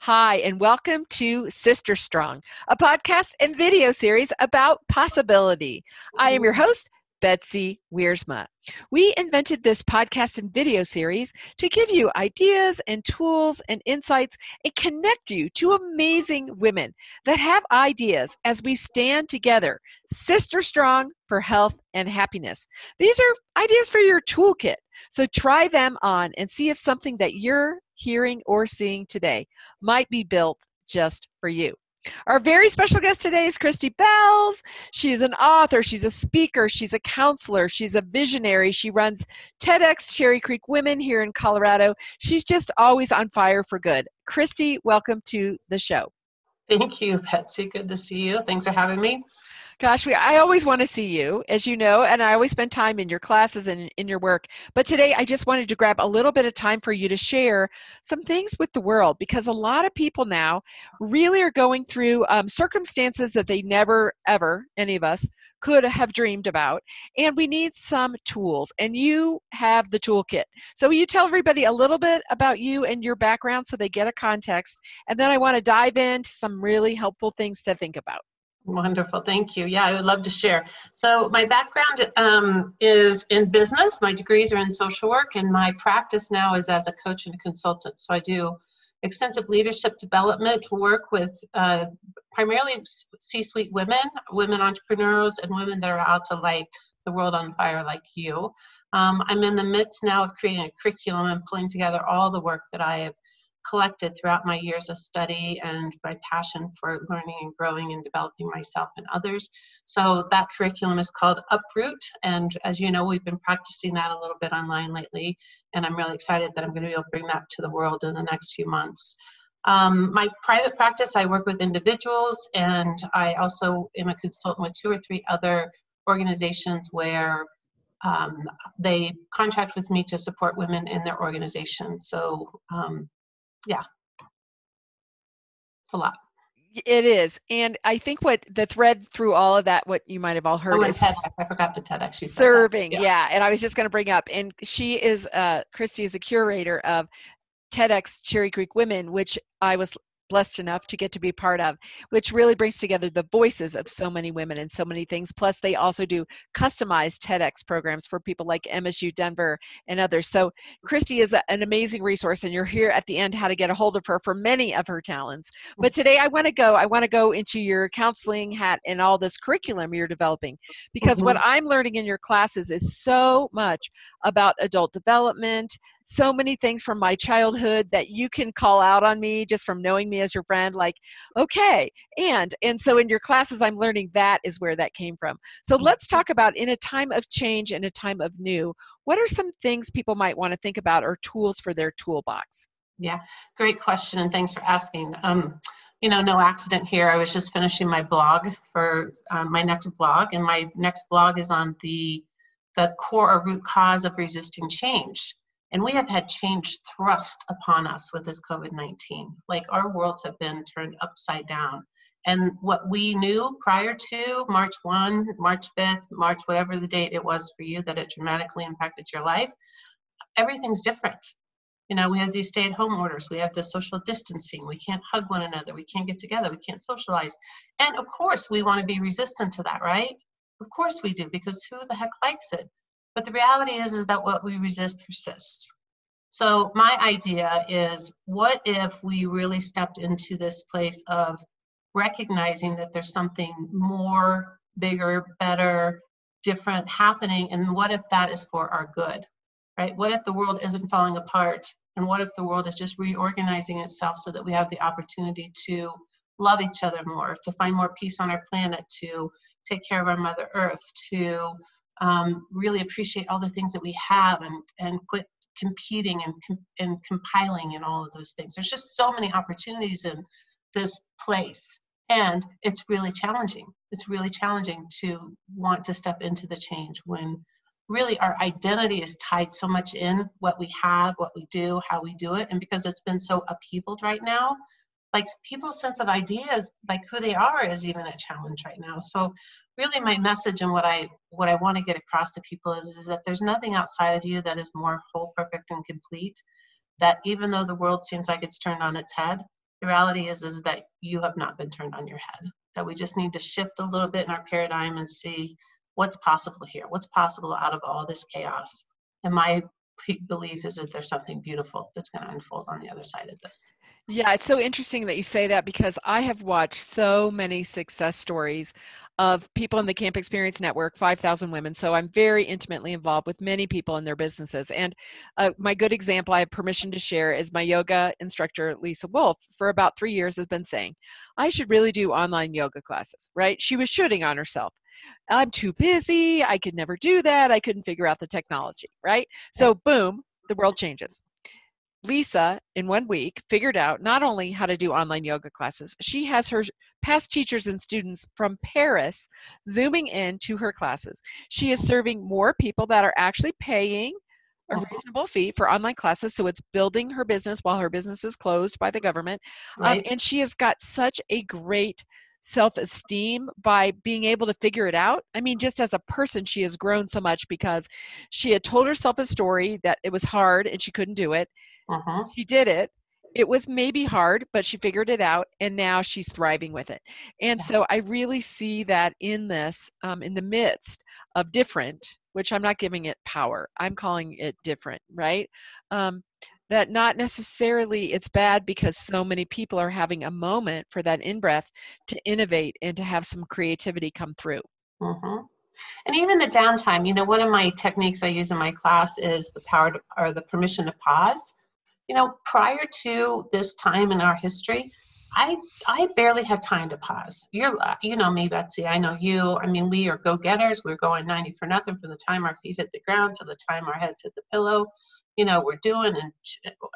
Hi, and welcome to Sister Strong, a podcast and video series about possibility. I am your host, Betsy Wiersma. We invented this podcast and video series to give you ideas and tools and insights and connect you to amazing women that have ideas as we stand together, sister strong for health and happiness. These are ideas for your toolkit. So try them on and see if something that you're hearing or seeing today might be built just for you. Our very special guest today is Christy Belz. She is an author, she's a speaker, she's a counselor, she's a visionary. She runs TEDx Cherry Creek Women here in Colorado. She's just always on fire for good. Christy, welcome to the show. Thank you, Betsy. Good to see you. Thanks for having me. Gosh, we, I always want to see you, as you know, and I always spend time in your classes and in your work. But today I just wanted to grab a little bit of time for you to share some things with the world because a lot of people now really are going through um, circumstances that they never, ever, any of us, could have dreamed about. And we need some tools, and you have the toolkit. So, you tell everybody a little bit about you and your background so they get a context? And then I want to dive into some really helpful things to think about. Wonderful, thank you. Yeah, I would love to share. So, my background um, is in business. My degrees are in social work, and my practice now is as a coach and a consultant. So, I do extensive leadership development work with uh, primarily C suite women, women entrepreneurs, and women that are out to light the world on fire like you. Um, I'm in the midst now of creating a curriculum and pulling together all the work that I have collected throughout my years of study and my passion for learning and growing and developing myself and others. So that curriculum is called Uproot, and as you know, we've been practicing that a little bit online lately, and I'm really excited that I'm going to be able to bring that to the world in the next few months. Um, my private practice, I work with individuals, and I also am a consultant with two or three other organizations where um, they contract with me to support women in their organization. So um, yeah it's a lot it is and i think what the thread through all of that what you might have all heard oh, is TEDx. i forgot the TEDx serving yeah. yeah. and i was just going to bring up and she is uh christy is a curator of TEDx Cherry Creek Women, which I was blessed enough to get to be part of, which really brings together the voices of so many women and so many things. Plus, they also do customized TEDx programs for people like MSU Denver and others. So, Christy is an amazing resource, and you're here at the end how to get a hold of her for many of her talents. But today, I want to go. I want to go into your counseling hat and all this curriculum you're developing, because mm-hmm. what I'm learning in your classes is so much about adult development, so many things from my childhood that you can call out on me just from knowing me as your friend like okay and and so in your classes i'm learning that is where that came from. So mm-hmm. let's talk about in a time of change and a time of new what are some things people might want to think about or tools for their toolbox? Yeah great question and thanks for asking. Um, you know no accident here i was just finishing my blog for um, my next blog and my next blog is on the the core or root cause of resisting change and we have had change thrust upon us with this COVID 19. Like our worlds have been turned upside down. And what we knew prior to March 1, March 5th, March, whatever the date it was for you that it dramatically impacted your life, everything's different. You know, we have these stay at home orders, we have the social distancing, we can't hug one another, we can't get together, we can't socialize. And of course, we want to be resistant to that, right? Of course we do, because who the heck likes it? But the reality is, is that what we resist persists. So my idea is, what if we really stepped into this place of recognizing that there's something more, bigger, better, different happening, and what if that is for our good, right? What if the world isn't falling apart, and what if the world is just reorganizing itself so that we have the opportunity to love each other more, to find more peace on our planet, to take care of our Mother Earth, to um, really appreciate all the things that we have and, and quit competing and, and compiling and all of those things. There's just so many opportunities in this place. And it's really challenging. It's really challenging to want to step into the change when really our identity is tied so much in what we have, what we do, how we do it. And because it's been so upheavaled right now, like people's sense of ideas like who they are is even a challenge right now so really my message and what i what i want to get across to people is, is that there's nothing outside of you that is more whole perfect and complete that even though the world seems like it's turned on its head The reality is, is that you have not been turned on your head. That we just need to shift a little bit in our paradigm and see what's possible here. What's possible out of all this chaos? And my belief is that there's something beautiful that's going to unfold on the other side of this. Yeah, it's so interesting that you say that because I have watched so many success stories of people in the Camp Experience Network, 5,000 women. So I'm very intimately involved with many people in their businesses. And uh, my good example I have permission to share is my yoga instructor, Lisa Wolf, for about three years has been saying, I should really do online yoga classes, right? She was shooting on herself. I'm too busy. I could never do that. I couldn't figure out the technology, right? So, boom, the world changes. Lisa, in one week, figured out not only how to do online yoga classes, she has her past teachers and students from Paris zooming in to her classes. She is serving more people that are actually paying a reasonable fee for online classes. So it's building her business while her business is closed by the government. Um, right. Um, and she has got such a great self esteem by being able to figure it out. I mean, just as a person, she has grown so much because she had told herself a story that it was hard and she couldn't do it. Uh-huh. She did it. It was maybe hard, but she figured it out and now she's thriving with it. And yeah. so I really see that in this, um, in the midst of different, which I'm not giving it power, I'm calling it different, right? Um, that not necessarily it's bad because so many people are having a moment for that in breath to innovate and to have some creativity come through. Mm-hmm. And even the downtime, you know, one of my techniques I use in my class is the power to, or the permission to pause. You know, prior to this time in our history, I I barely had time to pause. You're you know me, Betsy. I know you. I mean, we are go getters. We're going 90 for nothing from the time our feet hit the ground to the time our heads hit the pillow you know we're doing and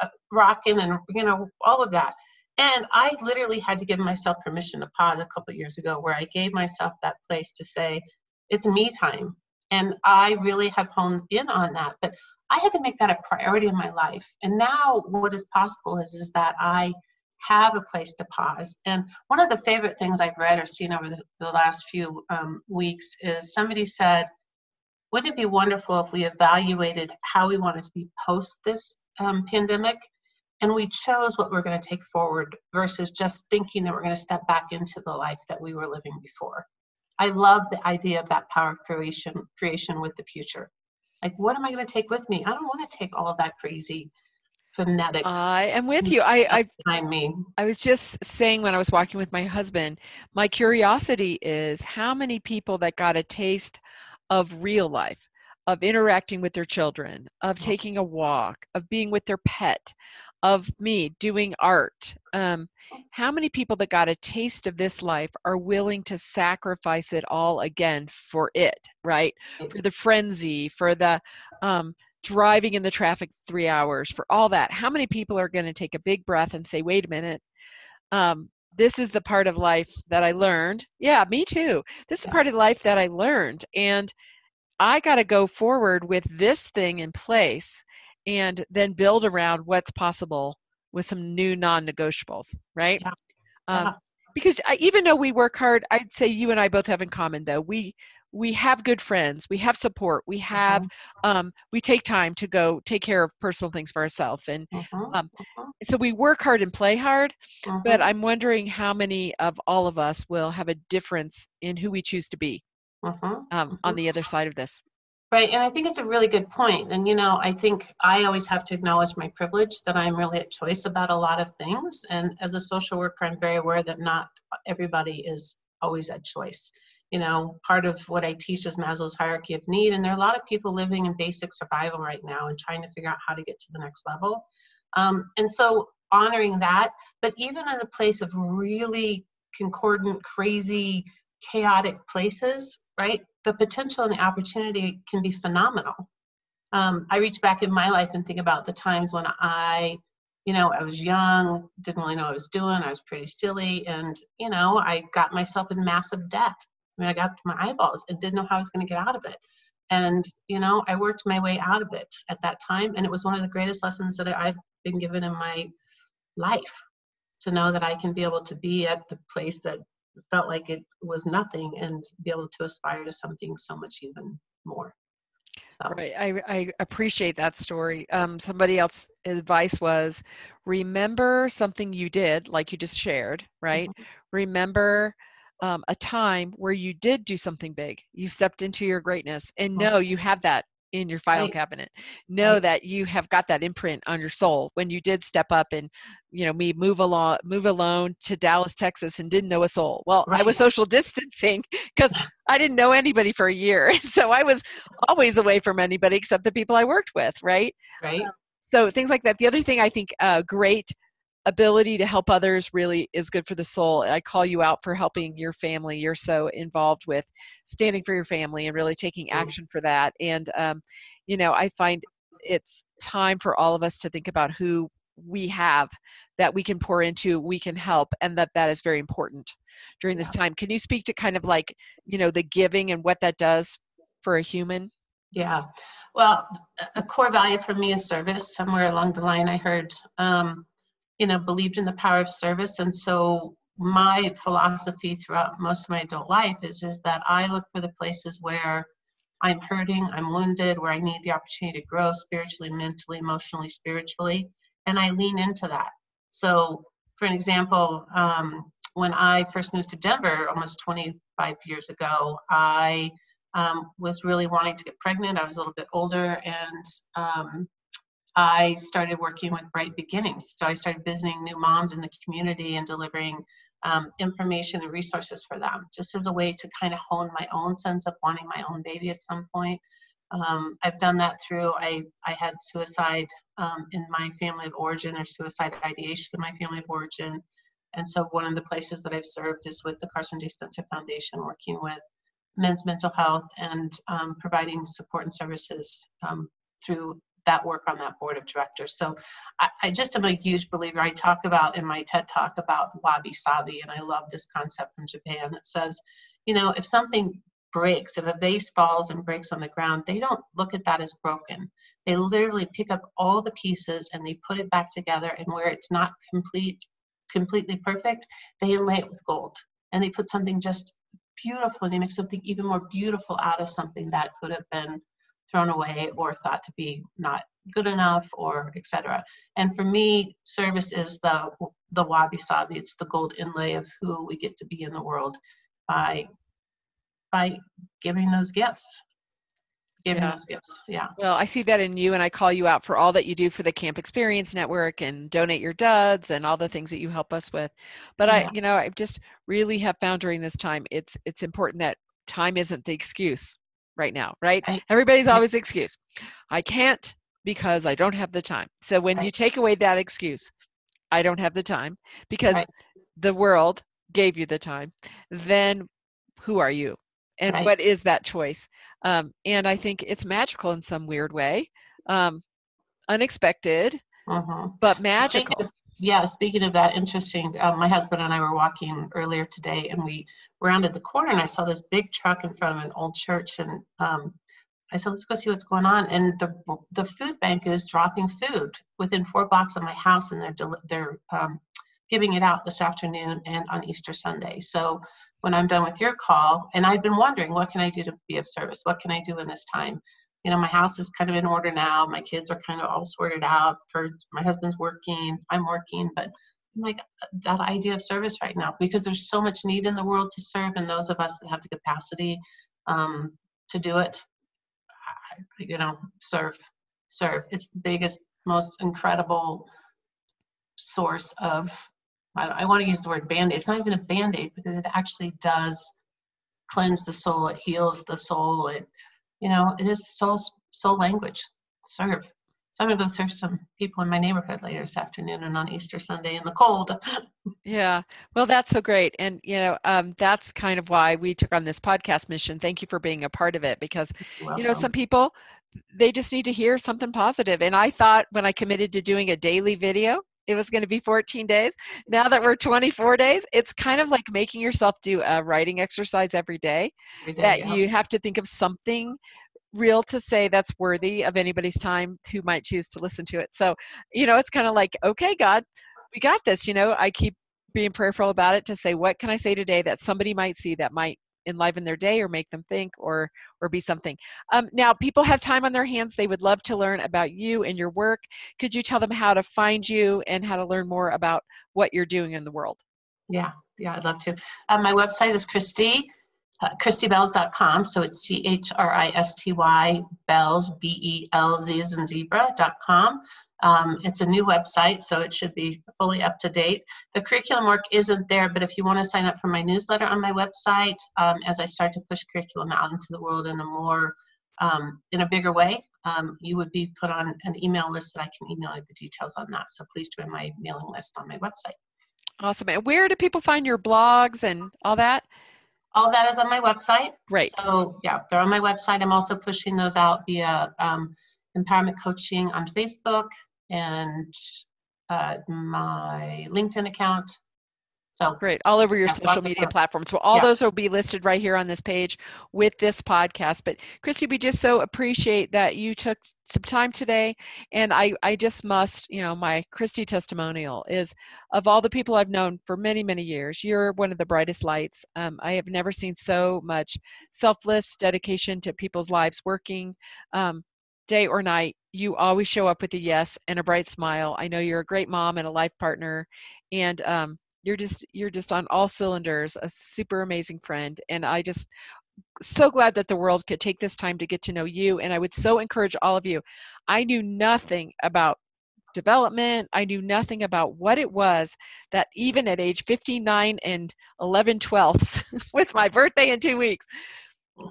uh, rocking and you know all of that and i literally had to give myself permission to pause a couple years ago where i gave myself that place to say it's me time and i really have honed in on that but i had to make that a priority in my life. And now what is possible is is that i have a place to pause. And one of the favorite things i've read or seen over the, the last few um, weeks is somebody said wouldn't it be wonderful if we evaluated how we wanted to be post this um, pandemic? And we chose what we're going to take forward versus just thinking that we're going to step back into the life that we were living before. I love the idea of that power of creation creation with the future like what am i going to take with me? I don't want to take all of that crazy phonetic i am with you. I i behind me. I was just saying when i was walking with my husband my curiosity is how many people that got a taste of real life, of interacting with their children, of taking a walk, of being with their pet, of me doing art. Um, how many people that got a taste of this life are willing to sacrifice it all again for it, right? For the frenzy, for the um, driving in the traffic three hours, for all that. How many people are going to take a big breath and say, wait a minute, um, this is the part of life that I learned. Yeah, me too. This is the part of life that I learned. And I got to go forward with this thing in place and then build around what's possible with some new non negotiables, right? Yeah. Um, because I, even though we work hard, I'd say you and I both have in common though. We we have good friends we have support we have uh-huh. um, we take time to go take care of personal things for ourselves and uh-huh. Um, uh-huh. so we work hard and play hard but i'm wondering how many of all of us will have a difference in who we choose to be um, on the other side of this right and i think it's a really good point and you know i think i always have to acknowledge my privilege that i'm really at choice about a lot of things and as a social worker i'm very aware that not everybody is always at choice you know, part of what I teach is Maslow's hierarchy of need. And there are a lot of people living in basic survival right now and trying to figure out how to get to the next level. Um, and so honoring that, but even in a place of really concordant, crazy, chaotic places, right? The potential and the opportunity can be phenomenal. Um, I reach back in my life and think about the times when I, you know, I was young, didn't really know what I was doing, I was pretty silly, and, you know, I got myself in massive debt I mean, I got my eyeballs and didn't know how I was going to get out of it. And, you know, I worked my way out of it at that time. And it was one of the greatest lessons that I've been given in my life to know that I can be able to be at the place that felt like it was nothing and be able to aspire to something so much even more. So. Right. I, I appreciate that story. Um, somebody else advice was remember something you did, like you just shared, right? Mm-hmm. Remember um, a time where you did do something big. You stepped into your greatness and know you have that in your file right. cabinet. Know right. that you have got that imprint on your soul. When you did step up and you know me move along move alone to dallas texas and didn't know a soul. Well right. i was social distancing because i didn't know anybody for a year. So i was always away from anybody except the people i worked with right? Right. Um, so things like that. The other thing i think uh, great ability to help others really is good for the soul. I call you out for helping your family. You're so involved with standing for your family and really taking mm. action for that. And, um, you know, I find it's time for all of us to think about who we have that we can pour into we can help and that that is very important during this time can you speak to kind of like you know the giving and what that does for a human yeah well a core value for me is service somewhere along the line i heard um, you know, believed in the power of service. And so my philosophy throughout most of my adult life is, is that I look for the places where I'm hurting, I'm wounded, where I need the opportunity to grow spiritually, mentally, emotionally, spiritually, and I lean into that. So, for an example, um, when I first moved to Denver almost 25 years ago, I um, was really wanting to get pregnant. I was a little bit older, and um, I started working with Bright Beginnings. So I started visiting new moms in the community and delivering um, information and resources for them, just as a way to kind of hone my own sense of wanting my own baby at some point. Um, I've done that through, I, I had suicide um, in my family of origin or suicide ideation in my family of origin. And so one of the places that I've served is with the Carson J. Spencer Foundation, working with men's mental health and um, providing support and services um, through that work on that board of directors. So I, I, just am a huge believer. I talk about in my TED talk about wabi sabi, and I love this concept from Japan that says, you know, if something breaks, if a vase falls and breaks on the ground, they don't look at that as broken. They literally pick up all the pieces and they put it back together, and where it's not complete, completely perfect, they inlay it with gold. And they put something just beautiful and they make something even more beautiful out of something that could have been thrown away or thought to be not good enough or etc and for me service is the the wabi sabi it's the gold inlay of who we get to be in the world by by giving those gifts. Giving yeah. those gifts yeah. Well i see that in you and i call you out for all that you do for the camp experience network and donate your duds and all the things that you help us with. But yeah. i you know i just really have found during this time it's it's important that time isn't the excuse right now, right? right. Everybody's always excuse. I can't because I don't have the time. So when right. you take away that excuse, I don't have the time because right. the world gave you the time, then who are you? And what is that choice? Um, and I think it's magical in some weird way, um, unexpected, uh-huh. but magical yeah, speaking of that, interesting. Um, my husband and I were walking earlier today, and we rounded the corner, and I saw this big truck in front of an old church, and um, I said, "Let's go see what's going on." And the the food bank is dropping food within four blocks of my house, and they're they're um, giving it out this afternoon and on Easter Sunday. So when I'm done with your call, and I've been wondering, what can I do to be of service? What can I do in this time? You know, my house is kind of in order now. My kids are kind of all sorted out. For my husband's working, I'm working, but I'm like that idea of service right now because there's so much need in the world to serve, and those of us that have the capacity um, to do it, you know, serve, serve. It's the biggest, most incredible source of. I, I want to use the word band aid. It's not even a band aid because it actually does cleanse the soul. It heals the soul. It you know, it is soul soul language. Serve. So I'm gonna go serve some people in my neighborhood later this afternoon and on Easter Sunday in the cold. yeah, well, that's so great, and you know, um, that's kind of why we took on this podcast mission. Thank you for being a part of it, because you know, some people they just need to hear something positive. And I thought when I committed to doing a daily video, it was going to be 14 days. Now that we're 24 days, it's kind of like making yourself do a writing exercise every day, every day that yeah. you have to think of something real to say that's worthy of anybody's time who might choose to listen to it. So, you know, it's kind of like, okay, God, we got this. You know, I keep being prayerful about it to say, what can I say today that somebody might see that might enliven their day or make them think or or be something um, now people have time on their hands they would love to learn about you and your work could you tell them how to find you and how to learn more about what you're doing in the world yeah yeah i'd love to um, my website is christy uh, christybelz.com. So it's C H R I S T Y Belz, B E L Z as in zebra.com. Um, it's a new website, so it should be fully up to date. The curriculum work isn't there, but if you want to sign up for my newsletter on my website, um, as I start to push curriculum out into the world in a more, um, in a bigger way, um, you would be put on an email list that I can email you the details on that. So please join my mailing list on my website. Awesome. And where do people find your blogs and all that? All that is on my website. Right. So yeah, they're on my website. I'm also pushing those out via um, empowerment coaching on Facebook and uh, my LinkedIn account. So great, all over your yeah, social media platforms. Well, all yeah. those will be listed right here on this page with this podcast. But Christy, we just so appreciate that you took some time today, and I I just must, you know, my Christy testimonial is of all the people I've known for many many years, you're one of the brightest lights. Um, I have never seen so much selfless dedication to people's lives working. Um, day or night, you always show up with a yes and a bright smile. I know you're a great mom and a life partner, and um, you're just you're just on all cylinders. A super amazing friend, and I just so glad that the world could take this time to get to know you. And I would so encourage all of you. I knew nothing about development. I knew nothing about what it was that even at age 59 and 11 twelfths, with my birthday in two weeks,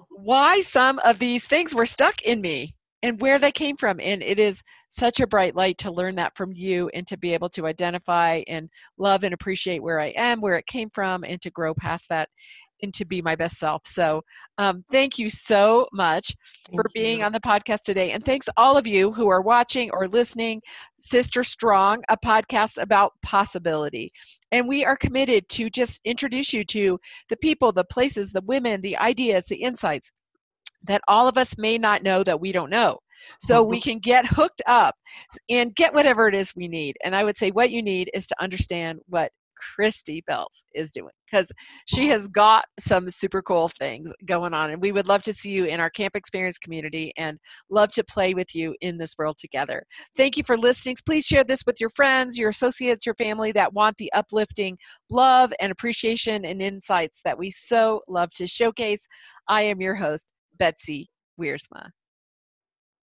why some of these things were stuck in me and where they came from. And it is such a bright light to learn that from you and to be able to identify and love and appreciate where I am, where it came from, and to grow past that and to be my best self. So, um, thank you so much thank for being you. on the podcast today. And thanks all of you who are watching or listening. Sister Strong, a podcast about possibility. And we are committed to just introduce you to the people, the places, the women, the ideas, the insights that all of us may not know that we don't know. So we mm-hmm. can get hooked up and get whatever it is we need. And I would say what you need is to understand what Christy Belz is doing because she has got some super cool things going on. And we would love to see you in our camp experience community and love to play with you in this world together. Thank you for listening. Please share this with your friends, your associates, your family that want the uplifting love and appreciation and insights that we so love to showcase. I am your host, Betsy Wiersma.